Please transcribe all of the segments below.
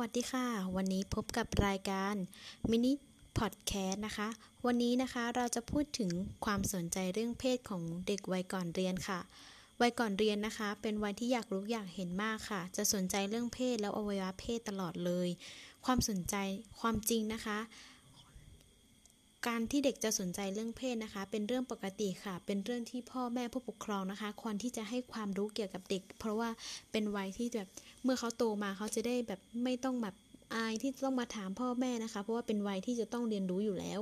วัสดีค่ะ วันนี้พบกับรายการมินิพอดแคสต์นะคะ วันนี้นะคะเราจะพูดถึงความสนใจเรื่องเพศของเด็กวัยก่อนเรียนค่ะ วัยก่อนเรียนนะคะ เป็นวัยที่อยากรู้อยากเห็นมากค่ะ จะสนใจเรื่องเพศแล้วอวัยวะเพศตลอดเลย ความสนใจความจริงนะคะ การที่เด็กจะสนใจเรื่องเพศนะคะ เป็นเรื่องปกติค่ะ เป็นเรื่องที่พ่อแม่ผู้ปกครองนะคะ ควรที่จะให้ความรู้เกี่ยวกับเด็ก เพราะว่าเป็นวัยที่แบบเมื่อเขาโตมาเขาจะได้แบบไม่ต้องแบบอายที่ต้องมาถามพ่อแม่นะคะ เพราะว่าเป็นวัยที่จะต้องเรียนรู้อยู่แล้ว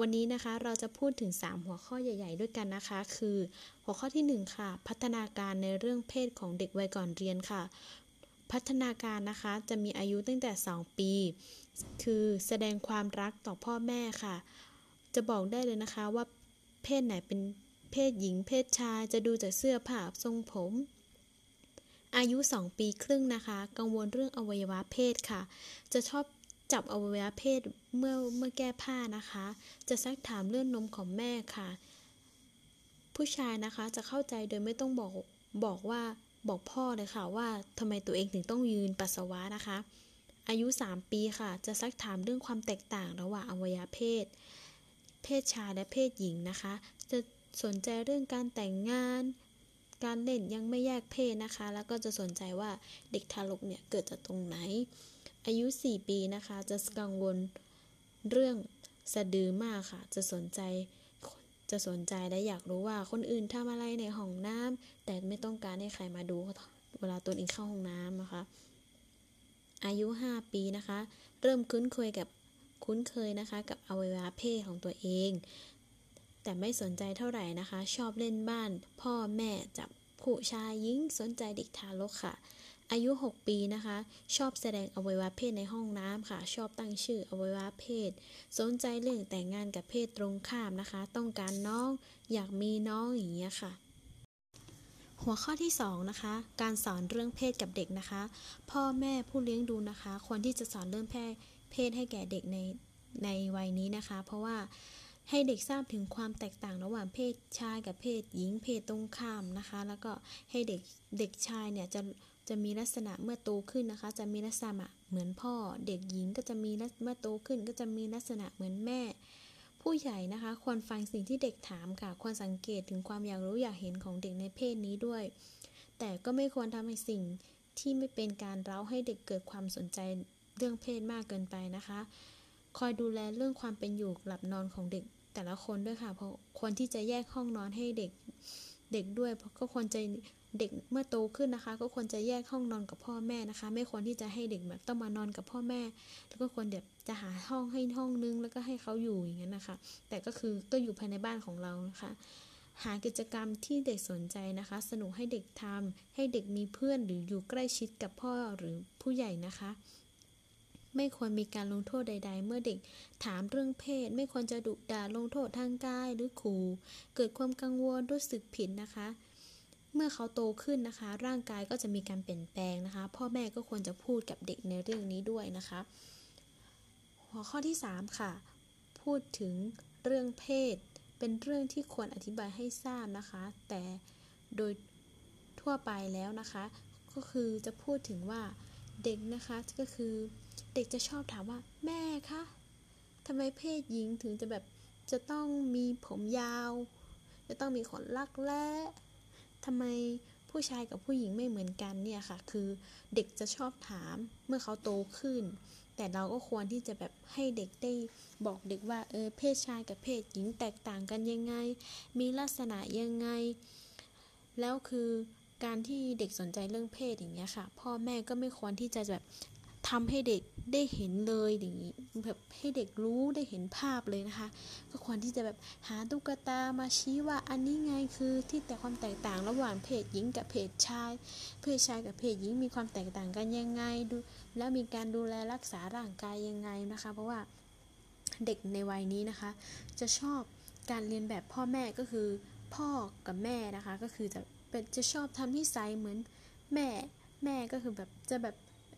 วันนี้นะคะเราจะพูดถึง 3 หัวข้อใหญ่ ๆ ด้วยกันนะคะ คือ หัวข้อที่ 1 ค่ะ พัฒนาการในเรื่องเพศของเด็กวัยก่อนเรียนค่ะ พัฒนาการนะคะจะมีอายุตั้งแต่ 2 ปี คือแสดงความรักต่อพ่อแม่ค่ะ จะบอกได้เลยนะคะว่าเพศไหนเป็นเพศหญิง เพศชายจะดูจากเสื้อผ้าทรงผม อายุ 2 ปีครึ่งนะคะ กังวลเรื่องอวัยวะเพศค่ะ จะชอบจับอวัยวะเพศเมื่อเมื่อแก้ผ้านะคะ จะซักถามเรื่องนมของแม่ค่ะ ผู้ชายนะคะจะเข้าใจโดยไม่ต้องบอกบอกว่า บอกพ่อเลยค่ะว่าทำไมตัวเองถึงต้องยืนปัสสาวะนะคะ อายุ 3 ปีค่ะ จะซักถามเรื่องความแตกต่างระหว่างอวัยวะเพศ เพศชายและเพศหญิงนะคะ จะสนใจเรื่องการแต่งงาน การเล่นยังไม่แยกเพศนะคะ แล้วก็จะสนใจว่าเด็กทารกเนี่ยเกิดจากตรงไหน อายุ 4 ปีนะคะ จะกังวลเรื่องสะดือมากค่ะ จะสนใจ จะสนใจและอยากรู้ว่าคนอื่นทำอะไรในห้องน้ำแต่ไม่ต้องการให้ใครมาดูเวลาตัวเองเข้าห้องน้ำนะคะ อายุ 5 ปีนะคะ เริ่มคุ้นเคยกับคุ้นเคยนะคะ กับอวัยวะเพศของตัวเอง แต่ไม่สนใจเท่าไหร่นะคะ ชอบเล่นบ้าน พ่อแม่จับผู้ชายยิงสนใจเด็กทารกค่ะ อายุ 6 ปีนะคะ ชอบแสดงอวัยวะเพศในห้องน้ำค่ะ ชอบตั้งชื่ออวัยวะเพศ สนใจเรื่องแต่งงานกับเพศตรงข้ามนะคะ ต้องการน้องอยากมีน้องอย่างเงี้ยค่ะหัวข้อที่2นะคะ การสอนเรื่องเพศกับเด็กนะคะ พ่อแม่ผู้เลี้ยงดูนะคะ ควรที่จะสอนเรื่องเพศเพศให้แก่เด็กในในวัยนี้นะคะ เพราะว่า ให้เด็กทราบถึงความแตกต่างระหว่างเพศชายกับเพศหญิงเพศตรงข้ามนะคะ แล้วก็ให้เด็กเด็กชายเนี่ยจะจะมีลักษณะเมื่อโตขึ้นนะคะ จะมีลักษณะเหมือนพ่อ เด็กหญิงก็จะมีเมื่อโตขึ้น ก็จะมีลักษณะเหมือนแม่ ผู้ใหญ่นะคะ ควรฟังสิ่งที่เด็กถามค่ะ ควรสังเกตถึงความอยากรู้อยากเห็นของเด็กในเพศนี้ด้วย แต่ก็ไม่ควรทำให้สิ่งที่ไม่เป็นการเร้าให้เด็กเกิดความสนใจเรื่องเพศมากเกินไปนะคะ คอยดูแลเรื่องความเป็นอยู่หลับนอนของเด็กแต่ละคนด้วยค่ะ เพราะควรที่จะแยกห้องนอนให้เด็กเด็กด้วย เพราะก็ควรจะเด็กเมื่อโตขึ้นนะคะ ก็ควรจะแยกห้องนอนกับพ่อแม่นะคะ ไม่ควรที่จะให้เด็กแบบต้องมานอนกับพ่อแม่ แล้วก็ควรเด็กจะหาห้องให้ห้องนึงแล้วก็ให้เขาอยู่อย่างนั้นนะคะ แต่ก็คือก็อยู่ภายในบ้านของเรานะคะ หากิจกรรมที่เด็กสนใจนะคะ สนุกให้เด็กทำให้เด็กมีเพื่อนหรืออยู่ใกล้ชิดกับพ่อหรือผู้ใหญ่นะคะ ไม่ควรมีการลงโทษใด ๆ เมื่อเด็กถามเรื่องเพศ ไม่ควรจะดุด่าลงโทษทางกายหรือขู่เกิดความกังวลรู้สึกผิดนะคะ เมื่อเขาโตขึ้นนะคะ ร่างกายก็จะมีการเปลี่ยนแปลงนะคะ พ่อแม่ก็ควรจะพูดกับเด็กในเรื่องนี้ด้วยนะคะ หัวข้อที่ 3 ค่ะ พูดถึงเรื่องเพศ เป็นเรื่องที่ควรอธิบายให้ทราบนะคะ แต่โดยทั่วไปแล้วนะคะ ก็คือจะพูดถึงว่าเด็กนะคะก็คือ เด็กจะชอบถามว่า แม่คะทำไมเพศหญิงถึงจะแบบจะต้องมีผมยาว จะต้องมีขนลักแร้ทำไมผู้ชายกับผู้หญิงไม่เหมือนกันเนี่ยค่ะ คือเด็กจะชอบถามเมื่อเขาโตขึ้น แต่เราก็ควรที่จะแบบให้เด็กได้บอกเด็กว่าเออเพศชายกับเพศหญิงแตกต่างกันยังไง มีลักษณะยังไง แล้วคือการที่เด็กสนใจเรื่องเพศอย่างเงี้ยค่ะ พ่อแม่ก็ไม่ควรที่จะแบบ ทำให้เด็กได้เห็นเลยอย่างนี้แบบให้เด็กรู้ได้เห็นภาพเลยนะคะ ก็ควรที่จะแบบหาตุ๊กตามาชี้ว่าอันนี้ไงคือที่แต่ความแตกต่างระหว่างเพศหญิงกับเพศชาย เพศชายกับเพศหญิงมีความแตกต่างกันยังไงดูแล้วมีการดูแลรักษาร่างกายยังไงนะคะ เพราะว่าเด็กในวัยนี้นะคะ จะชอบการเรียนแบบพ่อแม่ก็คือพ่อกับแม่นะคะ ก็คือจะเป็นจะชอบทำนิสัยเหมือนแม่แม่ก็คือแบบจะแบบ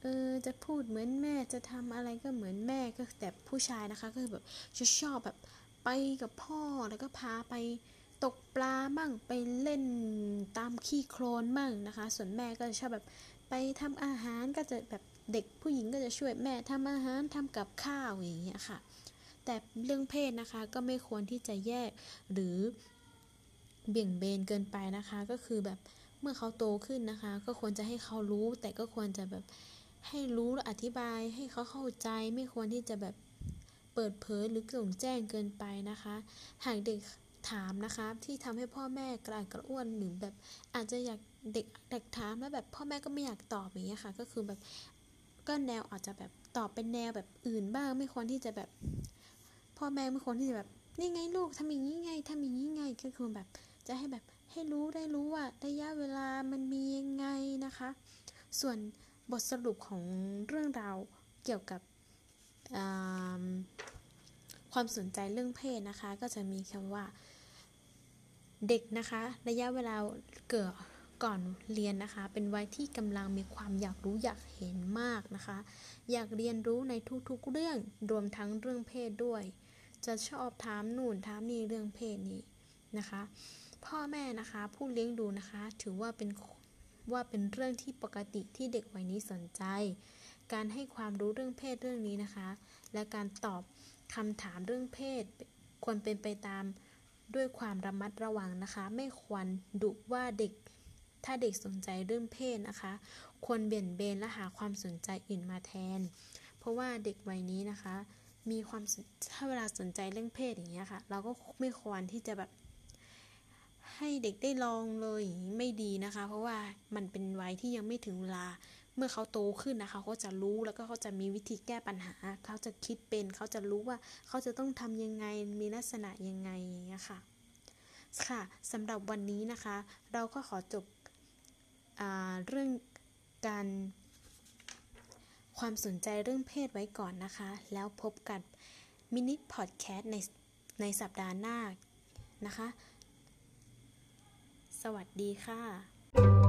ออจะพูดเหมือนแม่จะทำอะไรก็เหมือนแม่ก็แต่ผู้ชายนะคะก็คือแบบจะชอบแบบไปกับพ่อแล้วก็พาไปตกปลามั่งไปเล่นตามขี้โคลนมั่งนะคะ ส่วนแม่ก็จะชอบแบบไปทำอาหารก็จะแบบเด็กผู้หญิงก็จะช่วยแม่ทำอาหารทำกับข้าวอย่างเงี้ยค่ะ แต่เรื่องเพศนะคะก็ไม่ควรที่จะแยกหรือเบี่ยงเบนเกินไปนะคะ ก็คือแบบเมื่อเขาโตขึ้นนะคะ ก็ควรจะให้เขารู้แต่ก็ควรจะแบบ ให้รู้และอธิบายให้เขาเข้าใจไม่ควรที่จะแบบเปิดเผยหรือส่งแจ้งเกินไปนะคะ หากเด็กถามนะคะที่ทำให้พ่อแม่กระอักกระอ่วนหรือแบบอาจจะอยากเด็กเด็กถามแล้วแบบพ่อแม่ก็ไม่อยากตอบอย่างเงี้ยค่ะ ก็คือแบบก็แนวอาจจะแบบตอบเป็นแนวแบบอื่นบ้าง ไม่ควรที่จะแบบ พ่อแม่ไม่ควรที่จะแบบนี่ไงลูกทำอย่างนี้ไงทำอย่างนี้ไงก็คือแบบจะให้แบบให้รู้ได้รู้ว่าระยะเวลามันมียังไงนะคะ ส่วน บทสรุปของเรื่องราวเกี่ยวกับความสนใจเรื่องเพศนะคะ ก็จะมีคำว่า เด็กนะคะ ระยะเวลาเกิดก่อนเรียนนะคะ เป็นวัยที่กำลังมีความอยากรู้อยากเห็นมากนะคะ อยากเรียนรู้ในทุกๆเรื่องรวมทั้งเรื่องเพศด้วย จะชอบถามนู่นถามนี่เรื่องเพศนี้นะคะ พ่อแม่นะคะ ผู้เลี้ยงดูนะคะ ถือว่าเป็น ว่าเป็นเรื่องที่ปกติที่เด็กวัยนี้สนใจ การให้ความรู้เรื่องเพศเรื่องนี้นะคะ และการตอบคำถามเรื่องเพศควรเป็นไปตามด้วยความระมัดระวังนะคะ ไม่ควรดุว่าเด็ก ถ้าเด็กสนใจเรื่องเพศนะคะ ควรเบี่ยนเบนและหาความสนใจอื่นมาแทน เพราะว่าเด็กวัยนี้นะคะ มีความถ้าเวลาสนใจเรื่องเพศอย่างเงี้ยค่ะ เราก็ไม่ควรที่จะแบบ ให้เด็กได้ลองเลยไม่ดีนะคะ เพราะว่ามันเป็นวัยที่ยังไม่ถึงเวลา เมื่อเขาโตขึ้นนะคะเขาจะรู้แล้วก็เขาจะมีวิธีแก้ปัญหา เขาจะคิดเป็นเขาจะรู้ว่าเขาจะต้องทำยังไงมีลักษณะยังไงอย่างเงี้ยค่ะค่ะสำหรับวันนี้นะคะ เราก็ขอจบเรื่องการความสนใจเรื่องเพศไว้ก่อนนะคะ แล้วพบกับมินิพอดแคสต์ในในสัปดาห์หน้านะคะ วัสดีค่ะ